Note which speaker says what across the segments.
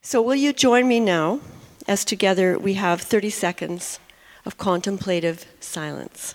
Speaker 1: So, will you join me now as together we have 30 seconds of contemplative silence?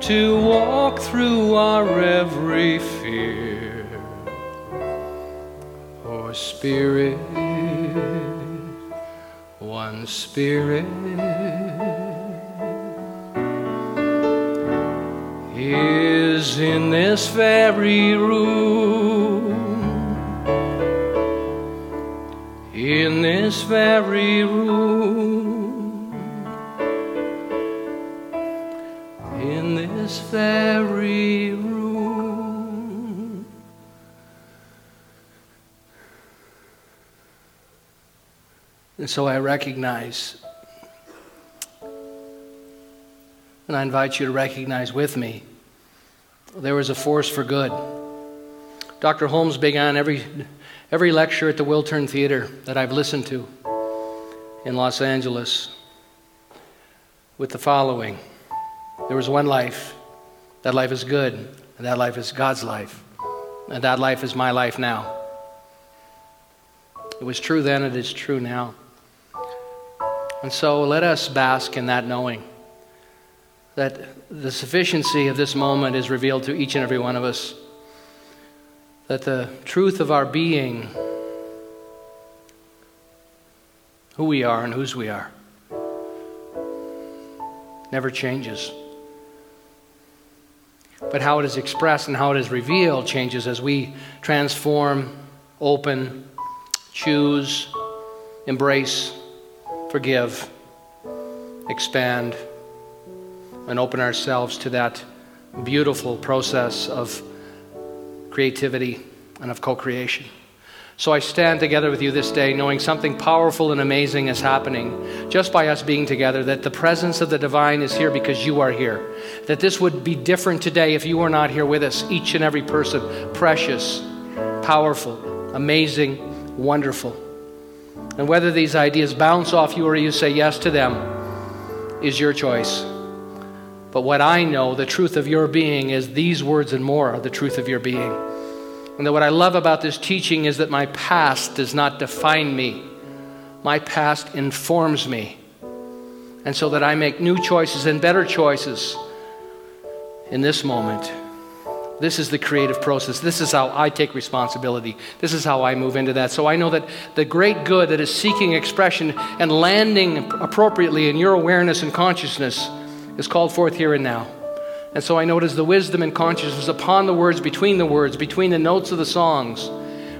Speaker 2: to walk through our every fear. Oh, Spirit, one Spirit is in this very room. In this very room. Very room. And so I recognize, and I invite you to recognize with me, there was a force for good. Dr. Holmes began every, every lecture at the Wiltern Theater that I've listened to in Los Angeles with the following. There was one life. That life is good, and that life is God's life. And that life is my life now. It was true then, it is true now. And so let us bask in that knowing that the sufficiency of this moment is revealed to each and every one of us. That the truth of our being, who we are and whose we are, never changes. But how it is expressed and how it is revealed changes as we transform, open, choose, embrace, forgive, expand, and open ourselves to that beautiful process of creativity and of co creation. So I stand together with you this day, knowing something powerful and amazing is happening just by us being together, that the presence of the divine is here because you are here. That this would be different today if you were not here with us, each and every person. Precious, powerful, amazing, wonderful. And whether these ideas bounce off you or you say yes to them is your choice. But what I know, the truth of your being, is these words and more are the truth of your being. And that what I love about this teaching is that my past does not define me, my past informs me. And so that I make new choices and better choices in this moment. This is the creative process. This is how I take responsibility. This is how I move into that. So I know that the great good that is seeking expression and landing appropriately in your awareness and consciousness is called forth here and now. And so I notice the wisdom and consciousness upon the words, between the words, between the notes of the songs,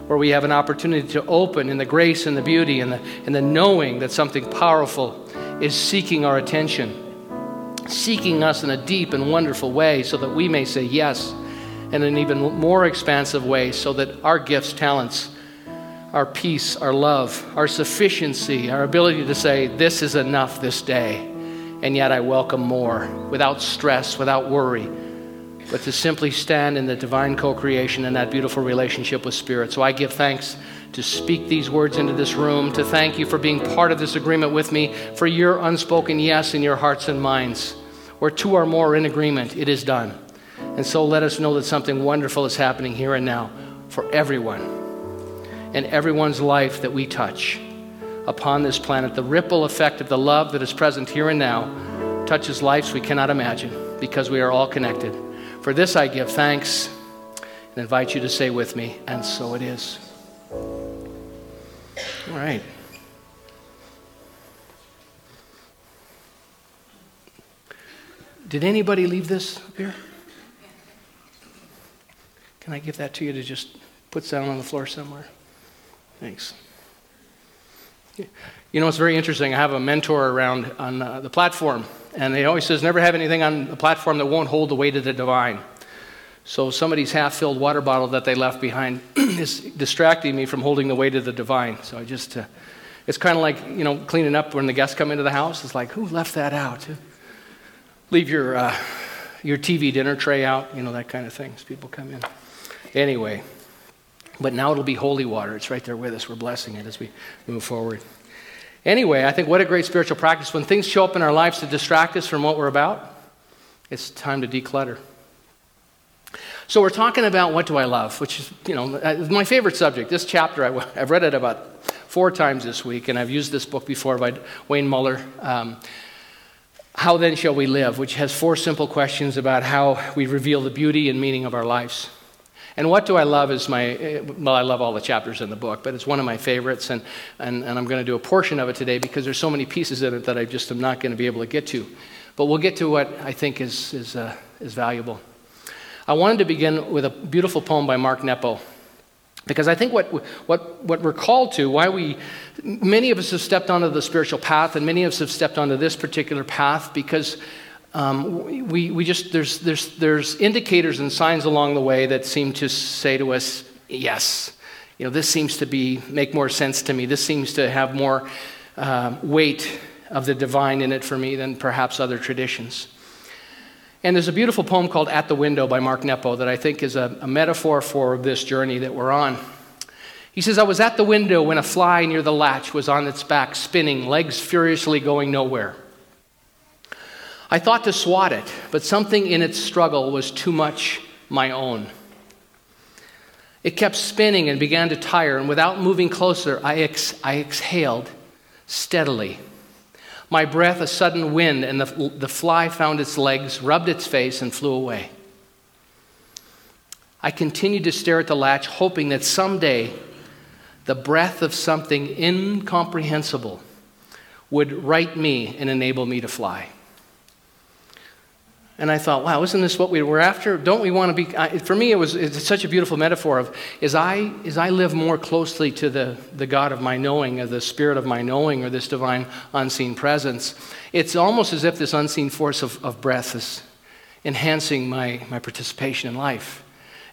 Speaker 2: where we have an opportunity to open in the grace and the beauty and the, and the knowing that something powerful is seeking our attention, seeking us in a deep and wonderful way so that we may say yes in an even more expansive way so that our gifts, talents, our peace, our love, our sufficiency, our ability to say, This is enough this day and yet I welcome more without stress, without worry, but to simply stand in the divine co creation and that beautiful relationship with Spirit. So I give thanks to speak these words into this room, to thank you for being part of this agreement with me, for your unspoken yes in your hearts and minds. Where two or more are in agreement, it is done. And so let us know that something wonderful is happening here and now for everyone and everyone's life that we touch upon this planet. The ripple effect of the love that is present here and now touches lives we cannot imagine because we are all connected. For this I give thanks and invite you to say with me, and so it is. All right. Did anybody leave this up here? Can I give that to you to just put down on the floor somewhere? Thanks. You know, it's very interesting. I have a mentor around on uh, the platform, and he always says, never have anything on the platform that won't hold the weight of the divine. So somebody's half-filled water bottle that they left behind is distracting me from holding the weight of the divine. So I just, uh, it's kind of like, you know, cleaning up when the guests come into the house. It's like, who left that out? Leave your, uh, your TV dinner tray out, you know, that kind of thing as people come in. Anyway, but now it'll be holy water. It's right there with us. We're blessing it as we move forward. Anyway, I think what a great spiritual practice. When things show up in our lives to distract us from what we're about, it's time to declutter. So we're talking about what do I love, which is, you know, uh, my favorite subject. This chapter, I, have read it about four times this week, and I've used this book before by Wayne Muller. Um, how then shall we live? Which has four simple questions about how we reveal the beauty and meaning of our lives. And What Do I Love is my, well, I love all the chapters in the book, but it's one of my favorites, and, and, and I'm going to do a portion of it today because there's so many pieces in it that I just am not going to be able to get to. But we'll get to what I think is, is, uh, is valuable. I wanted to begin with a beautiful poem by Mark Nepo. Because I think what, what, what we're called to, why we, many of us have stepped onto the spiritual path, and many of us have stepped onto this particular path because um, we, we just, there's, there's, there's indicators and signs along the way that seem to say to us, yes, you know, this seems to be, make more sense to me. This seems to have more uh, weight of the divine in it for me than perhaps other traditions. And there's a beautiful poem called At the Window by Mark Nepo that I think is a, a metaphor for this journey that we're on. He says, I was at the window when a fly near the latch was on its back, spinning, legs furiously going nowhere. I thought to swat it, but something in its struggle was too much my own. It kept spinning and began to tire, and without moving closer, I, ex- I exhaled steadily. My breath a sudden wind, and the, the fly found its legs, rubbed its face, and flew away. I continued to stare at the latch, hoping that someday the breath of something incomprehensible would right me and enable me to fly. And I thought, wow, isn't this what we were after? Don't we want to be? I, for me, it was it's such a beautiful metaphor of as I as I live more closely to the the God of my knowing, or the Spirit of my knowing, or this divine unseen presence. It's almost as if this unseen force of, of breath is enhancing my my participation in life.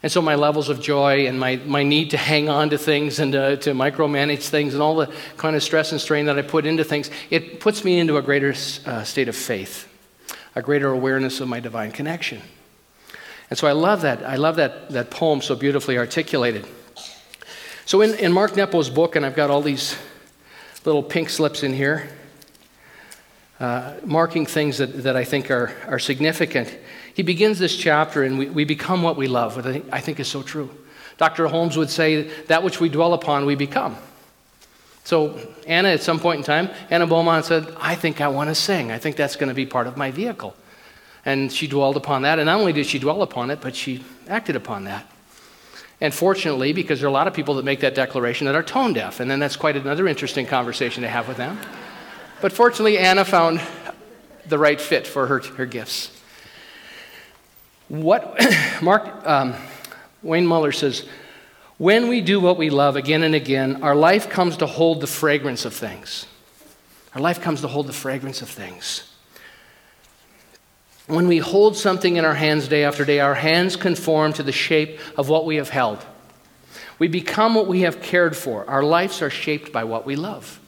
Speaker 2: And so my levels of joy and my, my need to hang on to things and to, to micromanage things and all the kind of stress and strain that I put into things, it puts me into a greater uh, state of faith a greater awareness of my divine connection. And so I love that. I love that, that poem so beautifully articulated. So in, in Mark Nepo's book, and I've got all these little pink slips in here, uh, marking things that, that I think are, are significant. He begins this chapter, and we, we become what we love, which I think, I think is so true. Dr. Holmes would say, that which we dwell upon, we become. So, Anna, at some point in time, Anna Beaumont said, I think I want to sing. I think that's going to be part of my vehicle. And she dwelled upon that. And not only did she dwell upon it, but she acted upon that. And fortunately, because there are a lot of people that make that declaration that are tone deaf, and then that's quite another interesting conversation to have with them. But fortunately, Anna found the right fit for her, her gifts. What Mark um, Wayne Muller says, when we do what we love again and again, our life comes to hold the fragrance of things. Our life comes to hold the fragrance of things. When we hold something in our hands day after day, our hands conform to the shape of what we have held. We become what we have cared for. Our lives are shaped by what we love.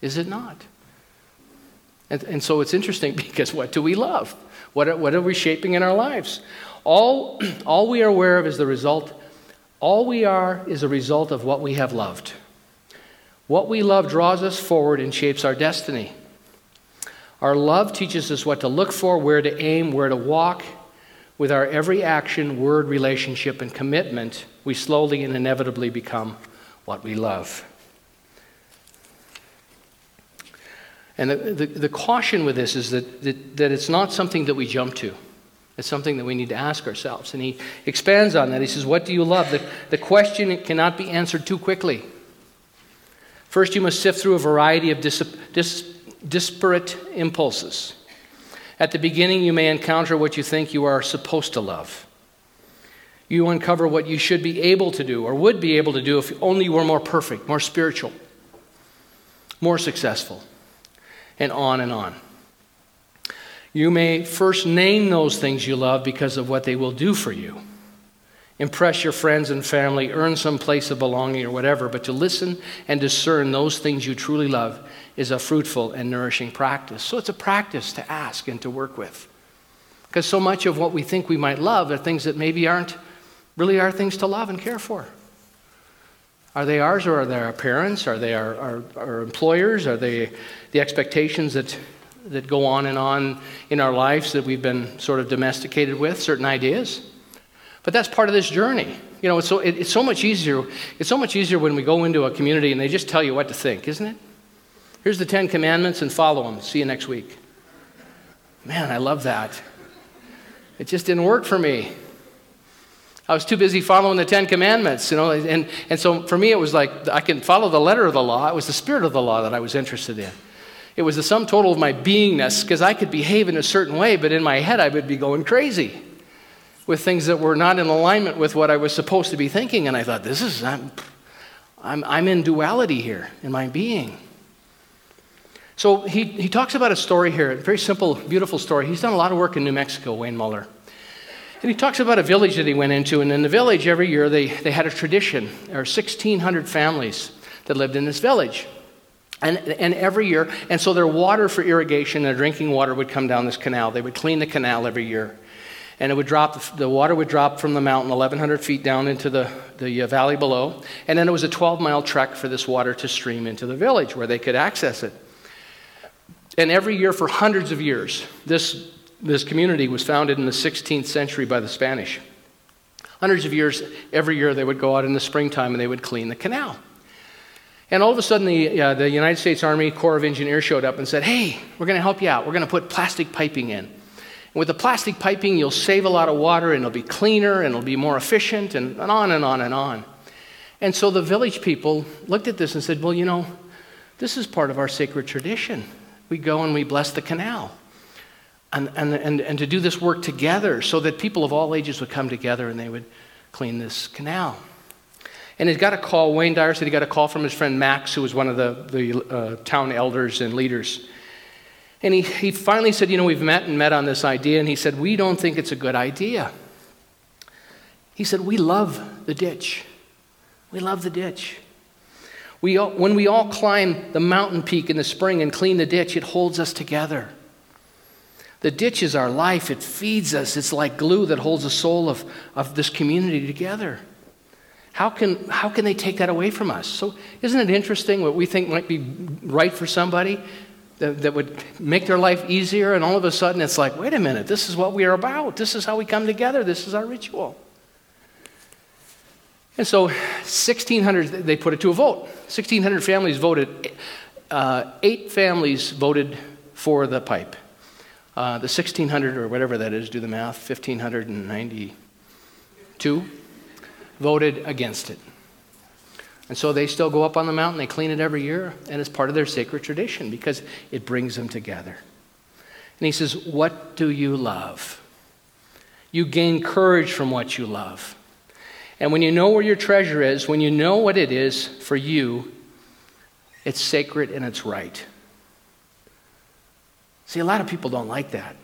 Speaker 2: Is it not? And, and so it's interesting because what do we love? What are, what are we shaping in our lives? All, all we are aware of is the result all we are is a result of what we have loved. What we love draws us forward and shapes our destiny. Our love teaches us what to look for, where to aim, where to walk. With our every action, word, relationship, and commitment, we slowly and inevitably become what we love. And the, the, the, caution with this is that, that, that it's not something that we jump to. It's something that we need to ask ourselves. And he expands on that. He says, What do you love? The, the question cannot be answered too quickly. First, you must sift through a variety of dis, dis, disparate impulses. At the beginning, you may encounter what you think you are supposed to love. You uncover what you should be able to do or would be able to do if only you were more perfect, more spiritual, more successful, and on and on. You may first name those things you love because of what they will do for you. Impress your friends and family, earn some place of belonging or whatever, but to listen and discern those things you truly love is a fruitful and nourishing practice. So it's a practice to ask and to work with. Because so much of what we think we might love are things that maybe aren't really our things to love and care for. Are they ours or are they our parents? Are they our, our, our employers? Are they the expectations that that go on and on in our lives that we've been sort of domesticated with, certain ideas. But that's part of this journey. You know, it's so, it, it's so much easier. It's so much easier when we go into a community and they just tell you what to think, isn't it? Here's the Ten Commandments and follow them. See you next week. Man, I love that. It just didn't work for me. I was too busy following the Ten Commandments, you know, and, and so for me it was like I can follow the letter of the law. It was the spirit of the law that I was interested in. It was the sum total of my beingness because I could behave in a certain way, but in my head I would be going crazy with things that were not in alignment with what I was supposed to be thinking. And I thought, this is, I'm, I'm, I'm in duality here in my being. So he, he talks about a story here, a very simple, beautiful story. He's done a lot of work in New Mexico, Wayne Muller. And he talks about a village that he went into. And in the village, every year, they, they had a tradition. There were 1,600 families that lived in this village. And, and every year, and so their water for irrigation, their drinking water would come down this canal. They would clean the canal every year. And it would drop, the water would drop from the mountain 1,100 feet down into the, the uh, valley below. And then it was a 12 mile trek for this water to stream into the village where they could access it. And every year for hundreds of years, this, this community was founded in the 16th century by the Spanish. Hundreds of years, every year they would go out in the springtime and they would clean the canal. And all of a sudden, the, uh, the United States Army Corps of Engineers showed up and said, Hey, we're going to help you out. We're going to put plastic piping in. And with the plastic piping, you'll save a lot of water and it'll be cleaner and it'll be more efficient and, and on and on and on. And so the village people looked at this and said, Well, you know, this is part of our sacred tradition. We go and we bless the canal. And, and, and, and to do this work together so that people of all ages would come together and they would clean this canal. And he got a call, Wayne Dyer said he got a call from his friend Max, who was one of the, the uh, town elders and leaders. And he, he finally said, You know, we've met and met on this idea. And he said, We don't think it's a good idea. He said, We love the ditch. We love the ditch. We all, when we all climb the mountain peak in the spring and clean the ditch, it holds us together. The ditch is our life, it feeds us. It's like glue that holds the soul of, of this community together. How can, how can they take that away from us? So, isn't it interesting what we think might be right for somebody that, that would make their life easier, and all of a sudden it's like, wait a minute, this is what we are about. This is how we come together. This is our ritual. And so, 1,600, they put it to a vote. 1,600 families voted. Uh, eight families voted for the pipe. Uh, the 1,600, or whatever that is, do the math, 1,592 voted against it. And so they still go up on the mountain, they clean it every year, and it's part of their sacred tradition because it brings them together. And he says, What do you love? You gain courage from what you love. And when you know where your treasure is, when you know what it is for you, it's sacred and it's right. See, a lot of people don't like that.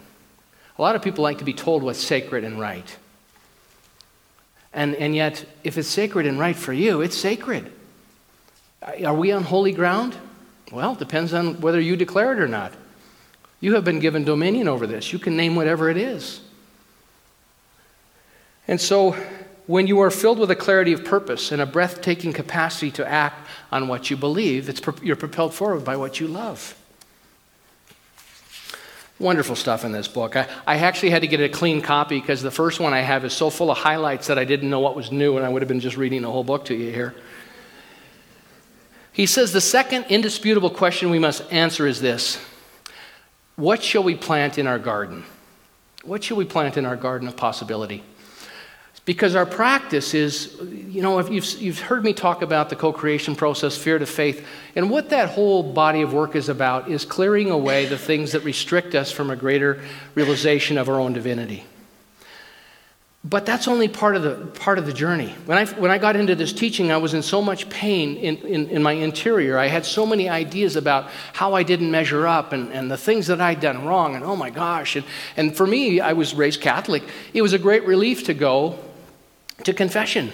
Speaker 2: A lot of people like to be told what's sacred and right. And, and yet, if it's sacred and right for you, it's sacred. Are we on holy ground? Well, it depends on whether you declare it or not. You have been given dominion over this. You can name whatever it is. And so, when you are filled with a clarity of purpose and a breathtaking capacity to act on what you believe, it's, you're propelled forward by what you love. Wonderful stuff in this book. I, I actually had to get a clean copy because the first one I have is so full of highlights that I didn't know what was new, and I would have been just reading the whole book to you here. He says the second indisputable question we must answer is this What shall we plant in our garden? What shall we plant in our garden of possibility? Because our practice is, you know, if you've, you've heard me talk about the co creation process, fear to faith, and what that whole body of work is about is clearing away the things that restrict us from a greater realization of our own divinity. But that's only part of the, part of the journey. When I, when I got into this teaching, I was in so much pain in, in, in my interior. I had so many ideas about how I didn't measure up and, and the things that I'd done wrong, and oh my gosh. And, and for me, I was raised Catholic. It was a great relief to go to confession.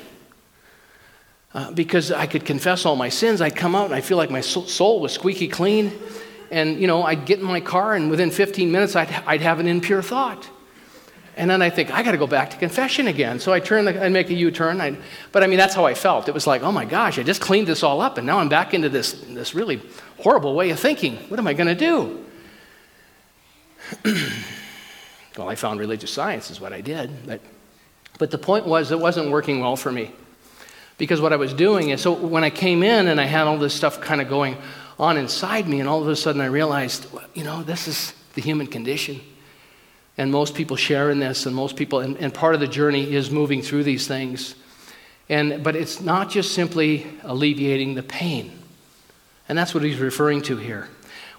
Speaker 2: Uh, because I could confess all my sins. I'd come out and I feel like my soul was squeaky clean. And, you know, I'd get in my car and within 15 minutes I'd, I'd have an impure thought. And then I think, I got to go back to confession again. So I turn and make a U turn. But I mean, that's how I felt. It was like, oh my gosh, I just cleaned this all up and now I'm back into this, this really horrible way of thinking. What am I going to do? well, I found religious science, is what I did. But but the point was, it wasn't working well for me. Because what I was doing is, so when I came in and I had all this stuff kind of going on inside me, and all of a sudden I realized, you know, this is the human condition. And most people share in this, and most people, and, and part of the journey is moving through these things. And, but it's not just simply alleviating the pain. And that's what he's referring to here.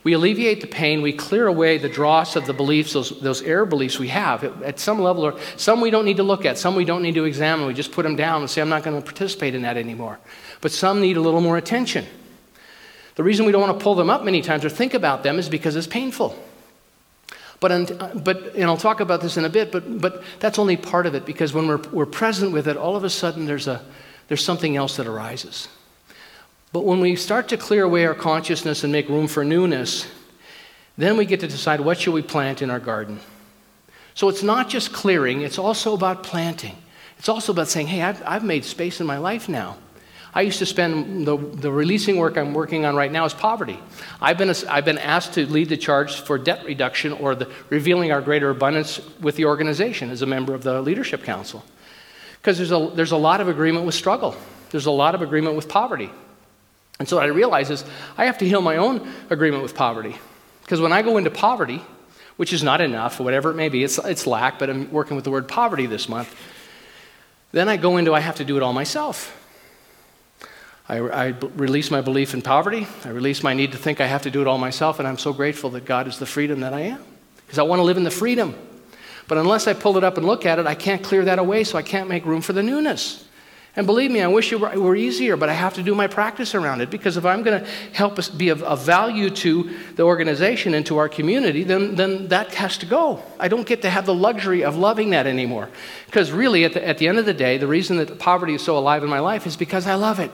Speaker 2: We alleviate the pain, we clear away the dross of the beliefs, those, those error beliefs we have at some level, or some we don't need to look at, some we don't need to examine. We just put them down and say, I'm not going to participate in that anymore. But some need a little more attention. The reason we don't want to pull them up many times or think about them is because it's painful. But, but and I'll talk about this in a bit, but, but that's only part of it because when we're, we're present with it, all of a sudden there's, a, there's something else that arises. But when we start to clear away our consciousness and make room for newness, then we get to decide what should we plant in our garden. So it's not just clearing, it's also about planting. It's also about saying, hey, I've, I've made space in my life now. I used to spend the, the releasing work I'm working on right now is poverty. I've been, I've been asked to lead the charge for debt reduction or the revealing our greater abundance with the organization as a member of the Leadership Council. Because there's a, there's a lot of agreement with struggle, there's a lot of agreement with poverty. And so what I realize is I have to heal my own agreement with poverty. Because when I go into poverty, which is not enough, whatever it may be, it's, it's lack, but I'm working with the word poverty this month, then I go into I have to do it all myself. I, I release my belief in poverty. I release my need to think I have to do it all myself, and I'm so grateful that God is the freedom that I am. Because I want to live in the freedom. But unless I pull it up and look at it, I can't clear that away, so I can't make room for the newness. And believe me, I wish it were, easier, but I have to do my practice around it because if I'm going to help us be of, of, value to the organization and to our community, then, then that has to go. I don't get to have the luxury of loving that anymore. Because really, at the, at the end of the day, the reason that poverty is so alive in my life is because I love it.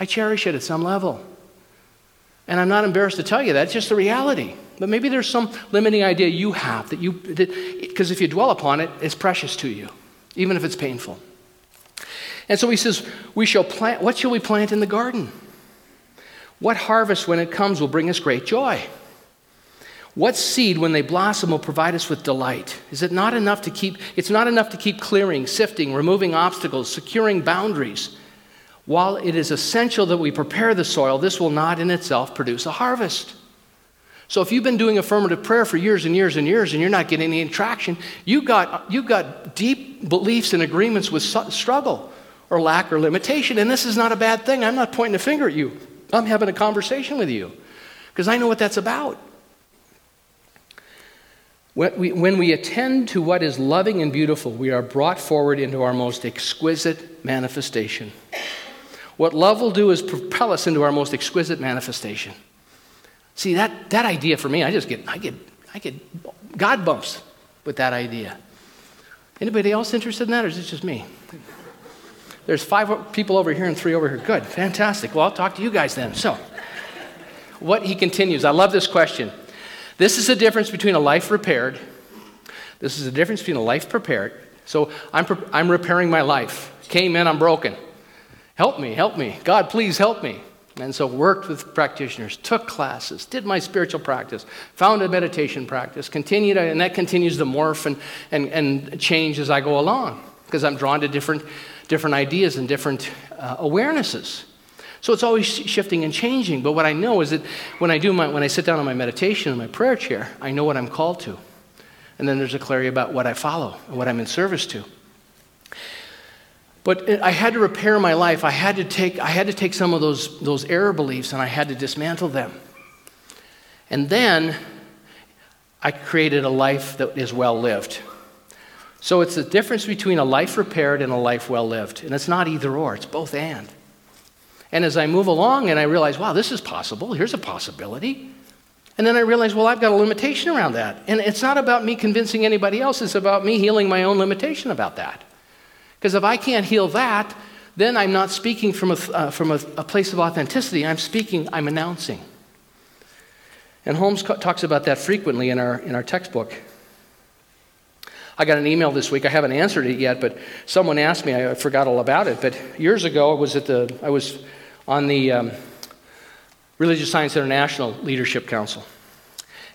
Speaker 2: I cherish it at some level. And I'm not embarrassed to tell you that, it's just the reality. But maybe there's some limiting idea you have that you, because if you dwell upon it, it's precious to you, even if it's painful. And so he says, We shall plant, what shall we plant in the garden? What harvest, when it comes, will bring us great joy? What seed, when they blossom, will provide us with delight? Is it not enough to keep, it's not enough to keep clearing, sifting, removing obstacles, securing boundaries. While it is essential that we prepare the soil, this will not in itself produce a harvest. So if you've been doing affirmative prayer for years and years and years and you're not getting any traction, you got, you got deep beliefs and agreements with struggle or lack or limitation. And this is not a bad thing. I'm not pointing a finger at you. I'm having a conversation with you because I know what that's about. When we, when we attend to what is loving and beautiful, we are brought forward into our most exquisite manifestation. What love will do is propel us into our most exquisite manifestation. See, that, that idea for me, I just get, I get, I get God bumps with that idea. Anybody else interested in that, or is it just me? There's five people over here and three over here. Good, fantastic. Well, I'll talk to you guys then. So, what he continues, I love this question. This is the difference between a life repaired. This is the difference between a life prepared. So, I'm, I'm repairing my life. Came in, I'm broken. Help me, help me. God, please help me. And so worked with practitioners, took classes, did my spiritual practice, found a meditation practice, continued, and that continues to morph and, and, and change as I go along because I'm drawn to different, different ideas and different uh, awarenesses. So it's always shifting and changing. But what I know is that when I do my, when I sit down on my meditation in my prayer chair, I know what I'm called to. And then there's a clarity about what I follow and what I'm in service to. But I had to repair my life. I had to take, I had to take some of those, those error beliefs and I had to dismantle them. And then I created a life that is well lived. So it's the difference between a life repaired and a life well lived. And it's not either or, it's both and. And as I move along and I realize, wow, this is possible, here's a possibility. And then I realize, well, I've got a limitation around that. And it's not about me convincing anybody else, it's about me healing my own limitation about that. Because if I can't heal that, then I'm not speaking from, a, uh, from a, a, place of authenticity. I'm speaking, I'm announcing. And Holmes co- talks about that frequently in our, in our textbook. I got an email this week. I haven't answered it yet, but someone asked me. I forgot all about it. But years ago, I was at the I was on the um, Religious Science International Leadership Council,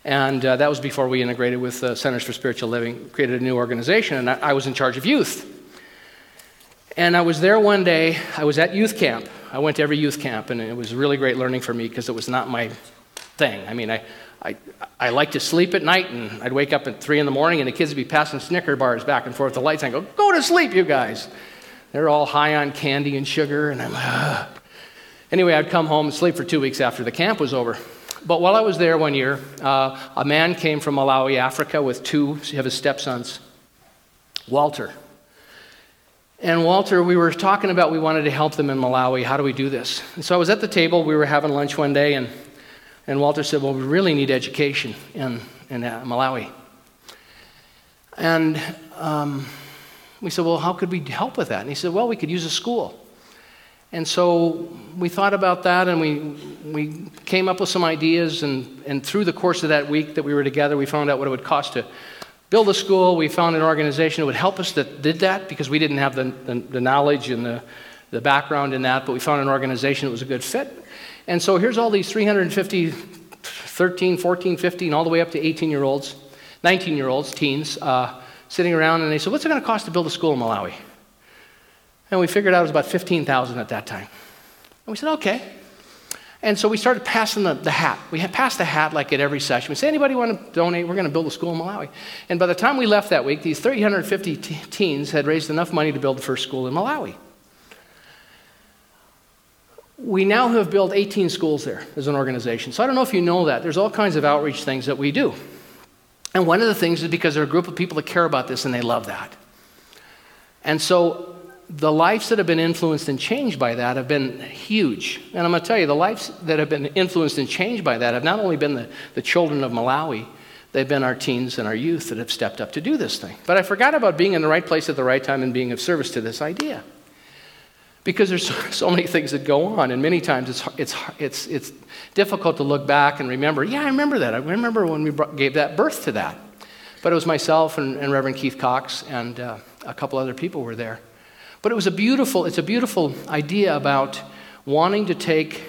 Speaker 2: and uh, that was before we integrated with uh, Centers for Spiritual Living, created a new organization, and I, I was in charge of youth. And I was there one day, I was at youth camp. I went to every youth camp, and it was really great learning for me because it was not my thing. I mean, I, I, I like to sleep at night, and I'd wake up at 3 in the morning, and the kids would be passing Snicker bars back and forth the lights, and I'd go, Go to sleep, you guys. They're all high on candy and sugar, and I'm, ah. Anyway, I'd come home and sleep for two weeks after the camp was over. But while I was there one year, uh, a man came from Malawi, Africa, with two of his stepsons, Walter. And Walter, we were talking about we wanted to help them in Malawi. How do we do this? And so I was at the table, we were having lunch one day, and, and Walter said, Well, we really need education in, in uh, Malawi. And um, we said, Well, how could we help with that? And he said, Well, we could use a school. And so we thought about that and we, we came up with some ideas. And, and through the course of that week that we were together, we found out what it would cost to build a school. We found an organization that would help us that did that because we didn't have the, the, the, knowledge and the, the background in that, but we found an organization that was a good fit. And so here's all these 350, 13, 14, 15, all the way up to 18 year olds, 19 year olds, teens, uh, sitting around, and they said, What's it going to cost to build a school in Malawi? And we figured out it was about 15,000 at that time. And we said, Okay. And so we started passing the, the hat. We had passed the hat like at every session. We said, anybody want to donate? We're going to build a school in Malawi. And by the time we left that week, these 350 teens had raised enough money to build the first school in Malawi. We now have built 18 schools there as an organization. So I don't know if you know that. There's all kinds of outreach things that we do. And one of the things is because there are a group of people that care about this and they love that. And so the lives that have been influenced and changed by that have been huge. And I'm going to tell you, the lives that have been influenced and changed by that have not only been the, the children of Malawi, they've been our teens and our youth that have stepped up to do this thing. But I forgot about being in the right place at the right time and being of service to this idea. Because there's so, many things that go on, and many times it's, it's, it's, it's difficult to look back and remember, yeah, I remember that. I remember when we brought, gave that birth to that. But it was myself and, and Reverend Keith Cox, and uh, a couple other people were there. But it was a beautiful, it's a beautiful idea about wanting to take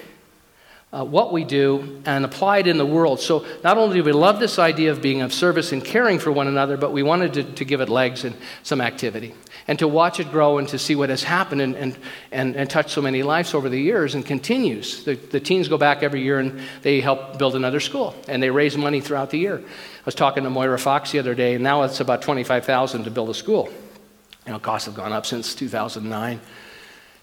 Speaker 2: uh, what we do and apply it in the world. So not only do we love this idea of being of service and caring for one another, but we wanted to, to give it legs and some activity. And to watch it grow and to see what has happened and, and, and, and touch so many lives over the years and continues. The, the teens go back every year and they help build another school and they raise money throughout the year. I was talking to Moira Fox the other day, and now it's about 25000 to build a school. You know, costs have gone up since 2009.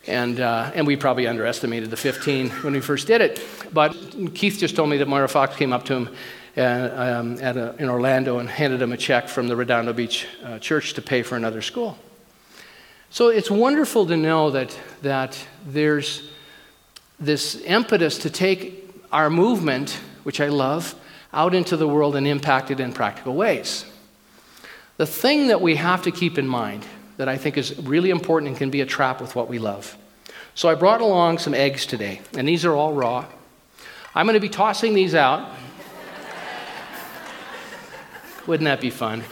Speaker 2: And, uh, and we probably underestimated the 15 when we first did it. But Keith just told me that Moira Fox came up to him uh, um, a, in Orlando and handed him a check from the Redondo Beach uh, Church to pay for another school. So it's wonderful to know that, that there's this impetus to take our movement, which I love, out into the world and impact it in practical ways. The thing that we have to keep in mind that I think is really important and can be a trap with what we love. So I brought along some eggs today, and these are all raw. I'm going to be tossing these out. Wouldn't that be fun?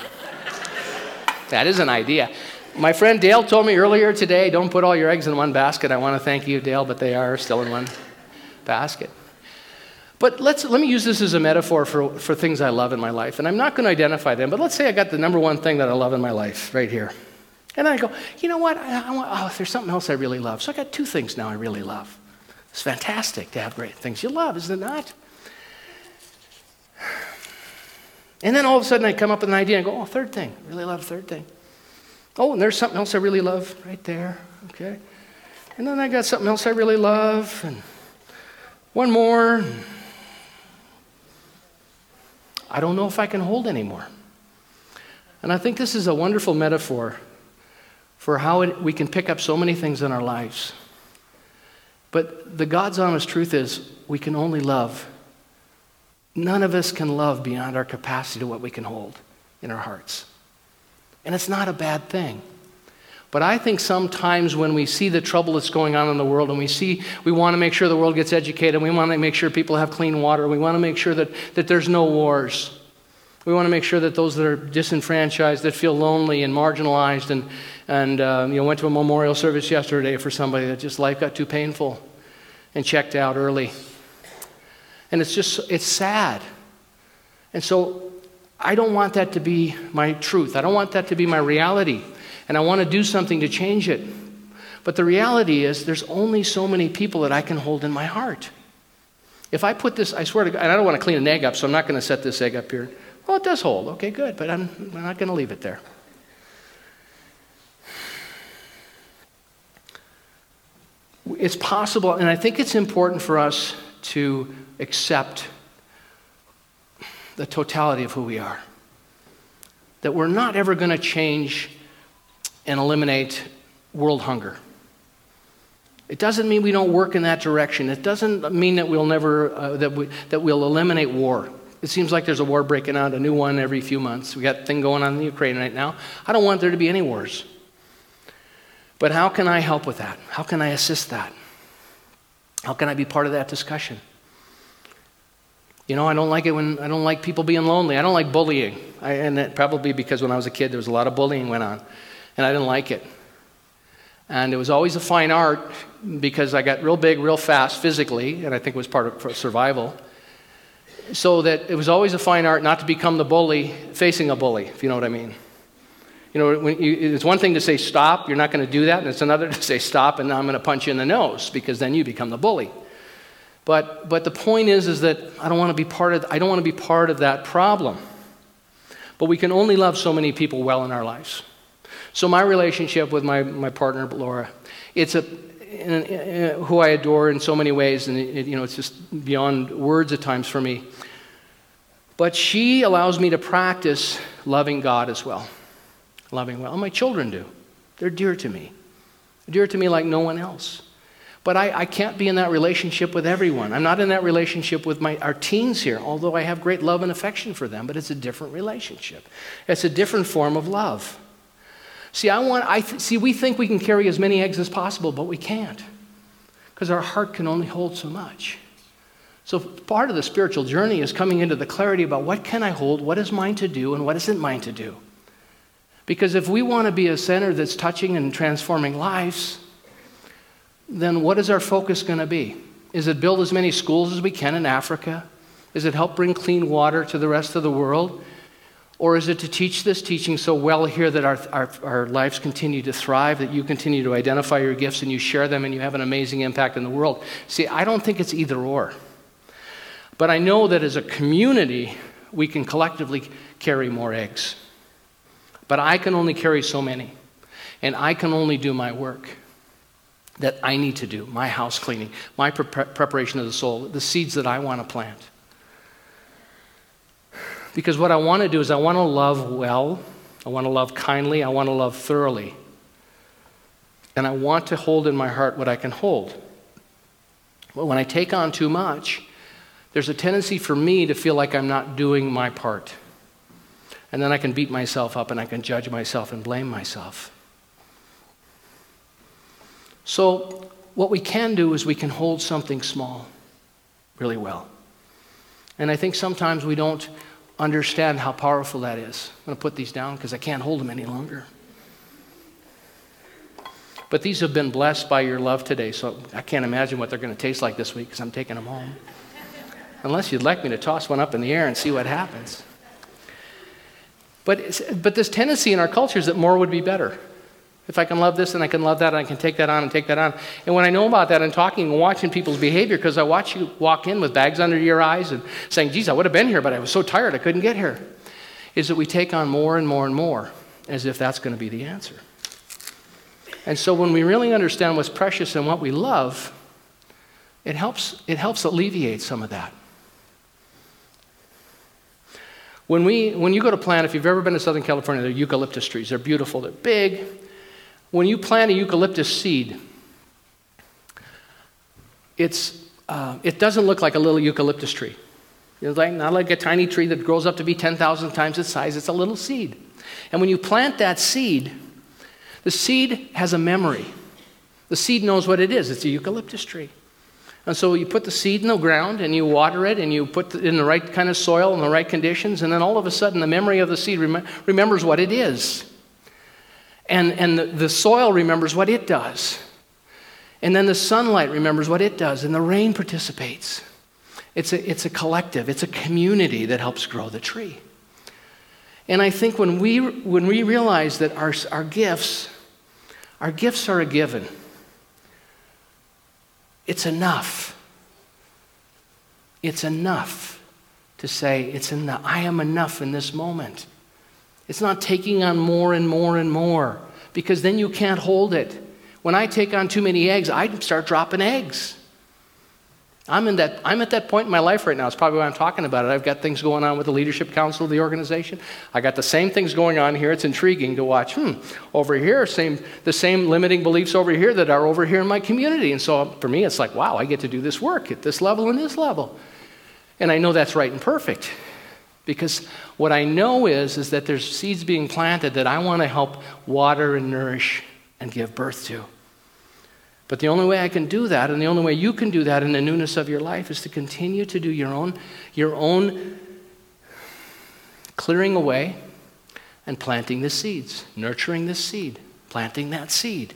Speaker 2: That is an idea. My friend Dale told me earlier today don't put all your eggs in one basket. I want to thank you, Dale, but they are still in one basket. But let's, let me use this as a metaphor for, for things I love in my life. And I'm not going to identify them, but let's say I got the number one thing that I love in my life right here. And I go, you know what? I, I want, oh, there's something else I really love. So I got two things now I really love. It's fantastic to have great things you love, isn't it not? And then all of a sudden I come up with an idea and go, oh, third thing. I really love third thing. Oh, and there's something else I really love right there. Okay. And then I got something else I really love, and one more. I don't know if I can hold anymore. And I think this is a wonderful metaphor for how it, we can pick up so many things in our lives. But the God's honest truth is we can only love. None of us can love beyond our capacity to what we can hold in our hearts. And it's not a bad thing. But I think sometimes when we see the trouble that's going on in the world and we see we want to make sure the world gets educated, we want to make sure people have clean water, we want to make sure that, that there's no wars. We want to make sure that those that are disenfranchised, that feel lonely and marginalized, and, and uh, you know, went to a memorial service yesterday for somebody that just life got too painful and checked out early. And it's just, it's sad. And so I don't want that to be my truth. I don't want that to be my reality and I want to do something to change it. But the reality is, there's only so many people that I can hold in my heart. If I put this, I swear to God, and I don't want to clean an egg up, so I'm not going to set this egg up here. Well, it does hold. Okay, good, but I'm, I'm not going to leave it there. It's possible, and I think it's important for us to accept the totality of who we are. That we're not ever going to change and eliminate world hunger. It doesn't mean we don't work in that direction. It doesn't mean that we'll never uh, that, we, that we'll eliminate war. It seems like there's a war breaking out, a new one every few months. We got a thing going on in the Ukraine right now. I don't want there to be any wars. But how can I help with that? How can I assist that? How can I be part of that discussion? You know, I don't like it when I don't like people being lonely. I don't like bullying. I, and that probably because when I was a kid, there was a lot of bullying went on and I didn't like it. And it was always a fine art because I got real big real fast physically, and I think it was part of survival. So that it was always a fine art not to become the bully facing a bully, if you know what I mean. You know, you, it's one thing to say stop, you're not going to do that, and it's another to say stop, and I'm going to punch you in the nose because then you become the bully. But, but the point is, is that I don't want to be part of, I don't want to be part of that problem. But we can only love so many people well in our lives. So my relationship with my, my partner, Laura, it's a, who I adore in so many ways, and it, you know, it's just beyond words at times for me. But she allows me to practice loving God as well, loving well. And my children do. They're dear to me, dear to me like no one else. But I, I can't be in that relationship with everyone. I'm not in that relationship with my, our teens here, although I have great love and affection for them, but it's a different relationship. It's a different form of love. See, I want, I th- see, we think we can carry as many eggs as possible, but we can't because our heart can only hold so much. So part of the spiritual journey is coming into the clarity about what can I hold, what is mine to do, and what isn't mine to do. Because if we want to be a center that's touching and transforming lives, then what is our focus going to be? Is it build as many schools as we can in Africa? Is it help bring clean water to the rest of the world? Or is it to teach this teaching so well here that our, our, our, lives continue to thrive, that you continue to identify your gifts and you share them and you have an amazing impact in the world? See, I don't think it's either or. But I know that as a community, we can collectively carry more eggs. But I can only carry so many. And I can only do my work that I need to do my house cleaning, my pre- preparation of the soul, the seeds that I want to plant. Because what I want to do is I want to love well, I want to love kindly, I want to love thoroughly. And I want to hold in my heart what I can hold. But when I take on too much, there's a tendency for me to feel like I'm not doing my part. And then I can beat myself up and I can judge myself and blame myself. So, what we can do is we can hold something small really well. And I think sometimes we don't understand how powerful that is. I'm going to put these down because I can't hold them any longer. But these have been blessed by your love today, so I can't imagine what they're going to taste like this week because I'm taking them home. Unless you'd like me to toss one up in the air and see what happens. But, but this tendency in our culture is that more would be better. If I can love this and I can love that, and I can take that on and take that on. And when I know about that and talking and watching people's behavior, because I watch you walk in with bags under your eyes and saying, geez, I would have been here, but I was so tired I couldn't get here, is that we take on more and more and more as if that's going to be the answer. And so when we really understand what's precious and what we love, it helps, it helps alleviate some of that. When, we, when you go to plant, if you've ever been to Southern California, they're eucalyptus trees. They're beautiful, they're big. When you plant a eucalyptus seed, it's, uh, it doesn't look like a little eucalyptus tree. It's like, not like a tiny tree that grows up to be 10,000 times its size. It's a little seed. And when you plant that seed, the seed has a memory. The seed knows what it is it's a eucalyptus tree. And so you put the seed in the ground and you water it and you put it in the right kind of soil and the right conditions, and then all of a sudden the memory of the seed rem- remembers what it is. And, and the, the soil remembers what it does. And then the sunlight remembers what it does, and the rain participates. It's a, it's a collective, it's a community that helps grow the tree. And I think when we, when we realize that our, our gifts, our gifts are a given, it's enough. It's enough to say, it's enough. I am enough in this moment. It's not taking on more and more and more because then you can't hold it. When I take on too many eggs, I start dropping eggs. I'm, in that, I'm at that point in my life right now. It's probably why I'm talking about it. I've got things going on with the leadership council of the organization. I got the same things going on here. It's intriguing to watch. Hmm, over here, same, the same limiting beliefs over here that are over here in my community. And so for me, it's like, wow, I get to do this work at this level and this level. And I know that's right and perfect. Because what I know is, is that there's seeds being planted that I want to help water and nourish and give birth to. But the only way I can do that, and the only way you can do that in the newness of your life, is to continue to do your own, your own clearing away and planting the seeds, nurturing the seed, planting that seed.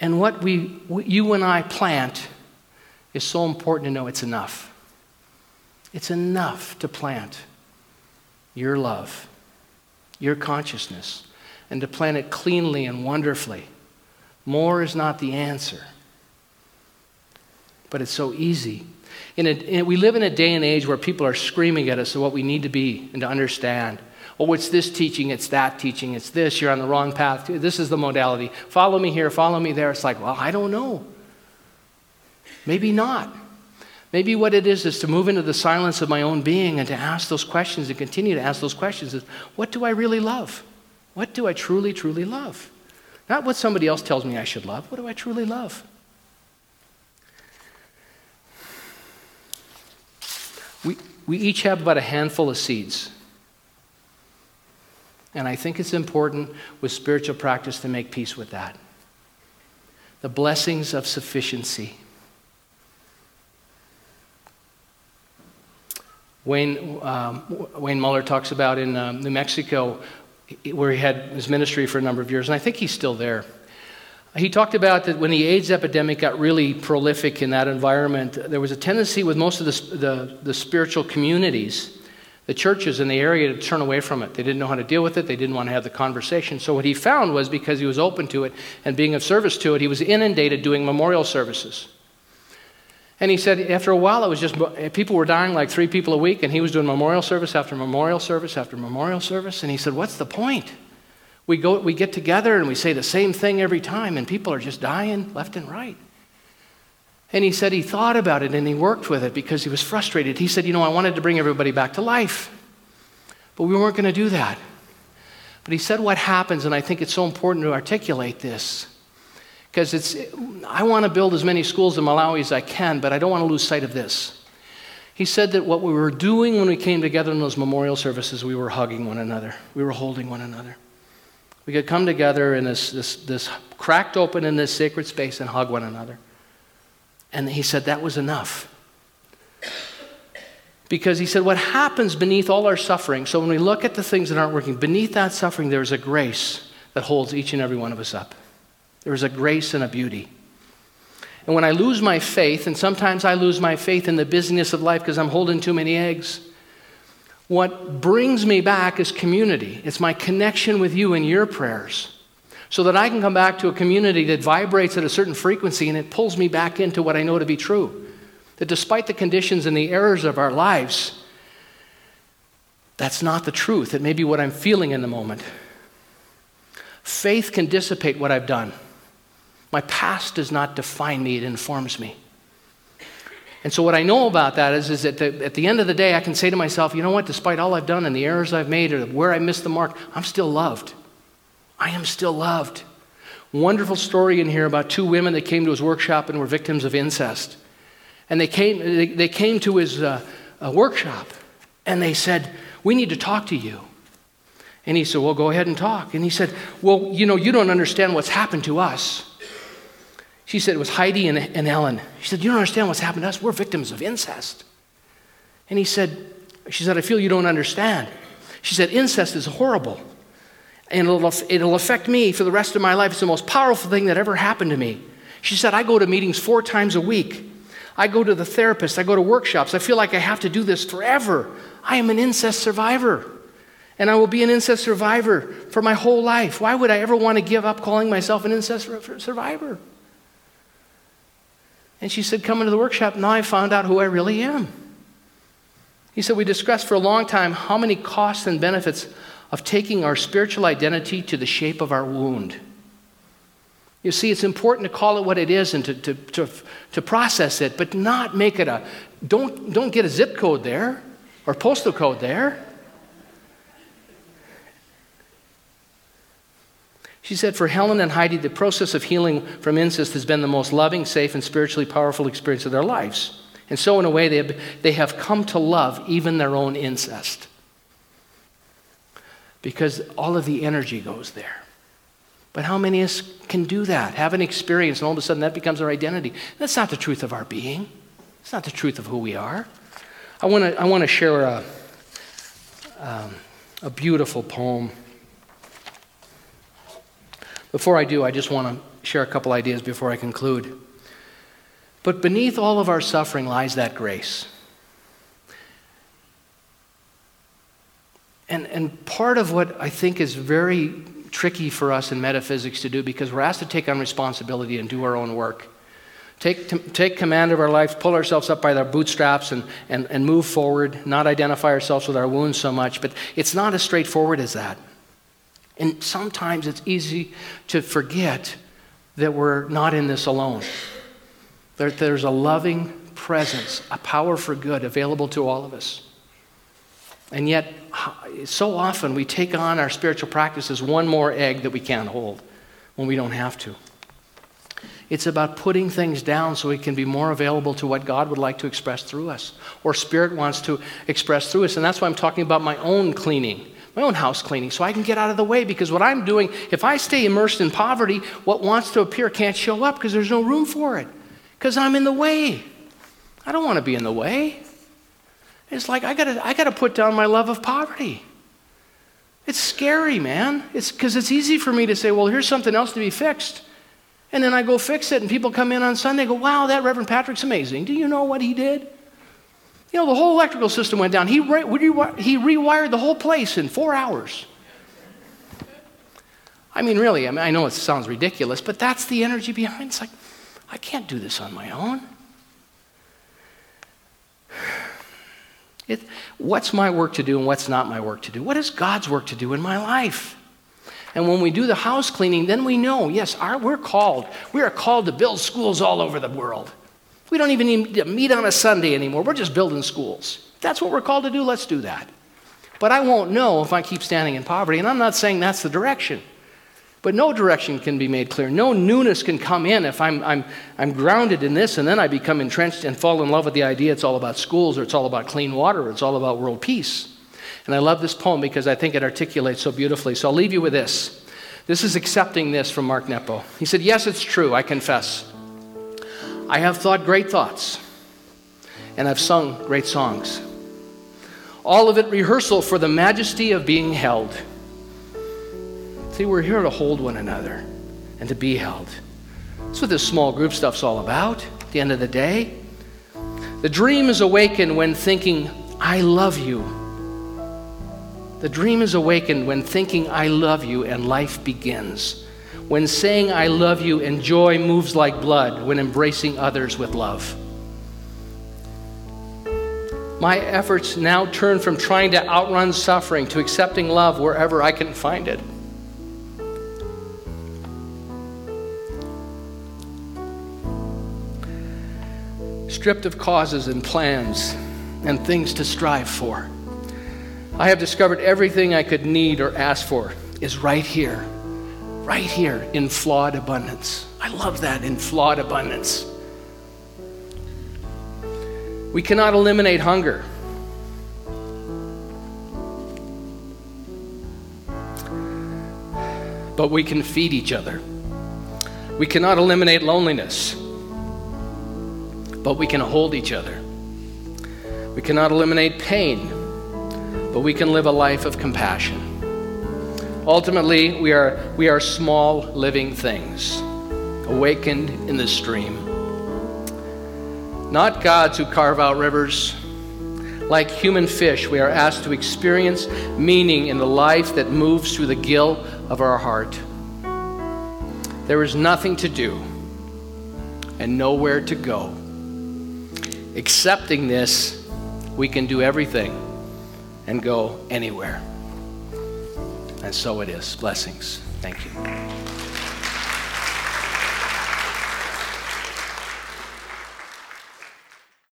Speaker 2: And what we, you and I plant is so important to know it's enough. It's enough to plant your love, your consciousness, and to plant it cleanly and wonderfully. More is not the answer. But it's so easy. In a, in, we live in a day and age where people are screaming at us of what we need to be and to understand. Oh, it's this teaching, it's that teaching, it's this, you're on the wrong path. This is the modality. Follow me here, follow me there. It's like, well, I don't know. Maybe not. Maybe what it is is to move into the silence of my own being and to ask those questions and continue to ask those questions is what do I really love? What do I truly, truly love? Not what somebody else tells me I should love. What do I truly love? We, we each have about a handful of seeds. And I think it's important with spiritual practice to make peace with that. The blessings of sufficiency. Wayne, um, Wayne Muller talks about in um, New Mexico where he had his ministry for a number of years, and I think he's still there. He talked about that when the AIDS epidemic got really prolific in that environment, there was a tendency with most of the, the, the, spiritual communities, the churches in the area, to turn away from it. They didn't know how to deal with it, they didn't want to have the conversation. So, what he found was because he was open to it and being of service to it, he was inundated doing memorial services. And he said after a while, it was just people were dying like three people a week, and he was doing memorial service after memorial service after memorial service. And he said, What's the point? We, go, we get together and we say the same thing every time, and people are just dying left and right. And he said he thought about it and he worked with it because he was frustrated. He said, You know, I wanted to bring everybody back to life, but we weren't going to do that. But he said, What happens, and I think it's so important to articulate this because it's I want to build as many schools in Malawi as I can, but I don't want to lose sight of this. He said that what we were doing when we came together in those memorial services, we were hugging one another. We were holding one another. We could come together in this, this, this cracked open in this sacred space and hug one another. And he said that was enough. Because he said, what happens beneath all our suffering, so when we look at the things that aren't working, beneath that suffering, there's a grace that holds each and every one of us up. There is a grace and a beauty. And when I lose my faith, and sometimes I lose my faith in the busyness of life because I'm holding too many eggs, what brings me back is community. It's my connection with you and your prayers. So that I can come back to a community that vibrates at a certain frequency and it pulls me back into what I know to be true. That despite the conditions and the errors of our lives, that's not the truth. It may be what I'm feeling in the moment. Faith can dissipate what I've done. My past does not define me, it informs me. And so, what I know about that is, is that the, at the end of the day, I can say to myself, you know what, despite all I've done and the errors I've made or where I missed the mark, I'm still loved. I am still loved. Wonderful story in here about two women that came to his workshop and were victims of incest. And they came, they, they came to his uh, uh, workshop and they said, We need to talk to you. And he said, Well, go ahead and talk. And he said, Well, you know, you don't understand what's happened to us. She said, It was Heidi and, and Ellen. She said, You don't understand what's happened to us. We're victims of incest. And he said, She said, I feel you don't understand. She said, Incest is horrible. And it'll, it'll affect me for the rest of my life. It's the most powerful thing that ever happened to me. She said, I go to meetings four times a week. I go to the therapist. I go to workshops. I feel like I have to do this forever. I am an incest survivor. And I will be an incest survivor for my whole life. Why would I ever want to give up calling myself an incest survivor? And she said, Come into the workshop. Now I found out who I really am. He said, We discussed for a long time how many costs and benefits of taking our spiritual identity to the shape of our wound. You see, it's important to call it what it is and to, to, to, to process it, but not make it a, don't, don't get a zip code there or postal code there. She said, For Helen and Heidi, the process of healing from incest has been the most loving, safe, and spiritually powerful experience of their lives. And so, in a way, they have, they have come to love even their own incest. Because all of the energy goes there. But how many of us can do that? Have an experience, and all of a sudden that becomes our identity. That's not the truth of our being. It's not the truth of who we are. I want to I share a, um, a beautiful poem before I do, I just want to share a couple ideas before I conclude. But beneath all of our suffering lies that grace. And, and part of what I think is very tricky for us in metaphysics to do because we're asked to take on responsibility and do our own work. Take, take command of our life, pull ourselves up by our bootstraps, and, and, and move forward, not identify ourselves with our wounds so much. But it's not as straightforward as that. And sometimes it's easy to forget that we're not in this alone. That there's a loving presence, a power for good available to all of us. And yet, so often we take on our spiritual practices one more egg that we can't hold when we don't have to. It's about putting things down so we can be more available to what God would like to express through us, or Spirit wants to express through us. And that's why I'm talking about my own cleaning my own house cleaning so I can get out of the way because what I'm doing, if I stay immersed in poverty, what wants to appear can't show up because there's no room for it because I'm in the way. I don't want to be in the way. It's like I gotta, I gotta put down my love of poverty. It's scary, man. It's because it's easy for me to say, well, here's something else to be fixed. And then I go fix it, and people come in on Sunday go, wow, that Reverend Patrick's amazing. Do you know what he did? You know, the whole electrical system went down. He, re- he rewired the whole place in four hours. I mean, really, I, mean, I know it sounds ridiculous, but that's the energy behind it. It's like, I can't do this on my own. It, what's my work to do and what's not my work to do? What is God's work to do in my life? And when we do the house cleaning, then we know, yes, our, we're called. We are called to build schools all over the world. We don't even need to meet on a Sunday anymore. We're just building schools. If that's what we're called to do, let's do that. But I won't know if I keep standing in poverty. And I'm not saying that's the direction. But no direction can be made clear. No newness can come in if I'm, I'm, I'm grounded in this and then I become entrenched and fall in love with the idea it's all about schools or it's all about clean water or it's all about world peace. And I love this poem because I think it articulates so beautifully. So I'll leave you with this. This is accepting this from Mark Nepo. He said, Yes, it's true, I confess. I have thought great thoughts, and I've sung great songs. All of it rehearsal for the majesty of being held. See, we're here to hold one another and to be held. That's what this small group stuff's all about at the end of the day. The dream is awakened when thinking, I love you. The dream is awakened when thinking, I love you, and life begins. When saying, I love you, and joy moves like blood when embracing others with love. My efforts now turn from trying to outrun suffering to accepting love wherever I can find it. Stripped of causes and plans and things to strive for, I have discovered everything I could need or ask for is right here, right here in flawed abundance. I love that in flawed abundance. We cannot eliminate hunger. But we can feed each other. We cannot eliminate loneliness. But we can hold each other. We cannot eliminate pain. But we can live a life of compassion. Ultimately, we are, we are small living things, awakened in the stream not gods who carve out rivers. Like human fish, we are asked to experience meaning in the life that moves through the gill of our heart. There is nothing to do and nowhere to go. Accepting this, we can do everything and go anywhere. And so it is. Blessings. Thank you.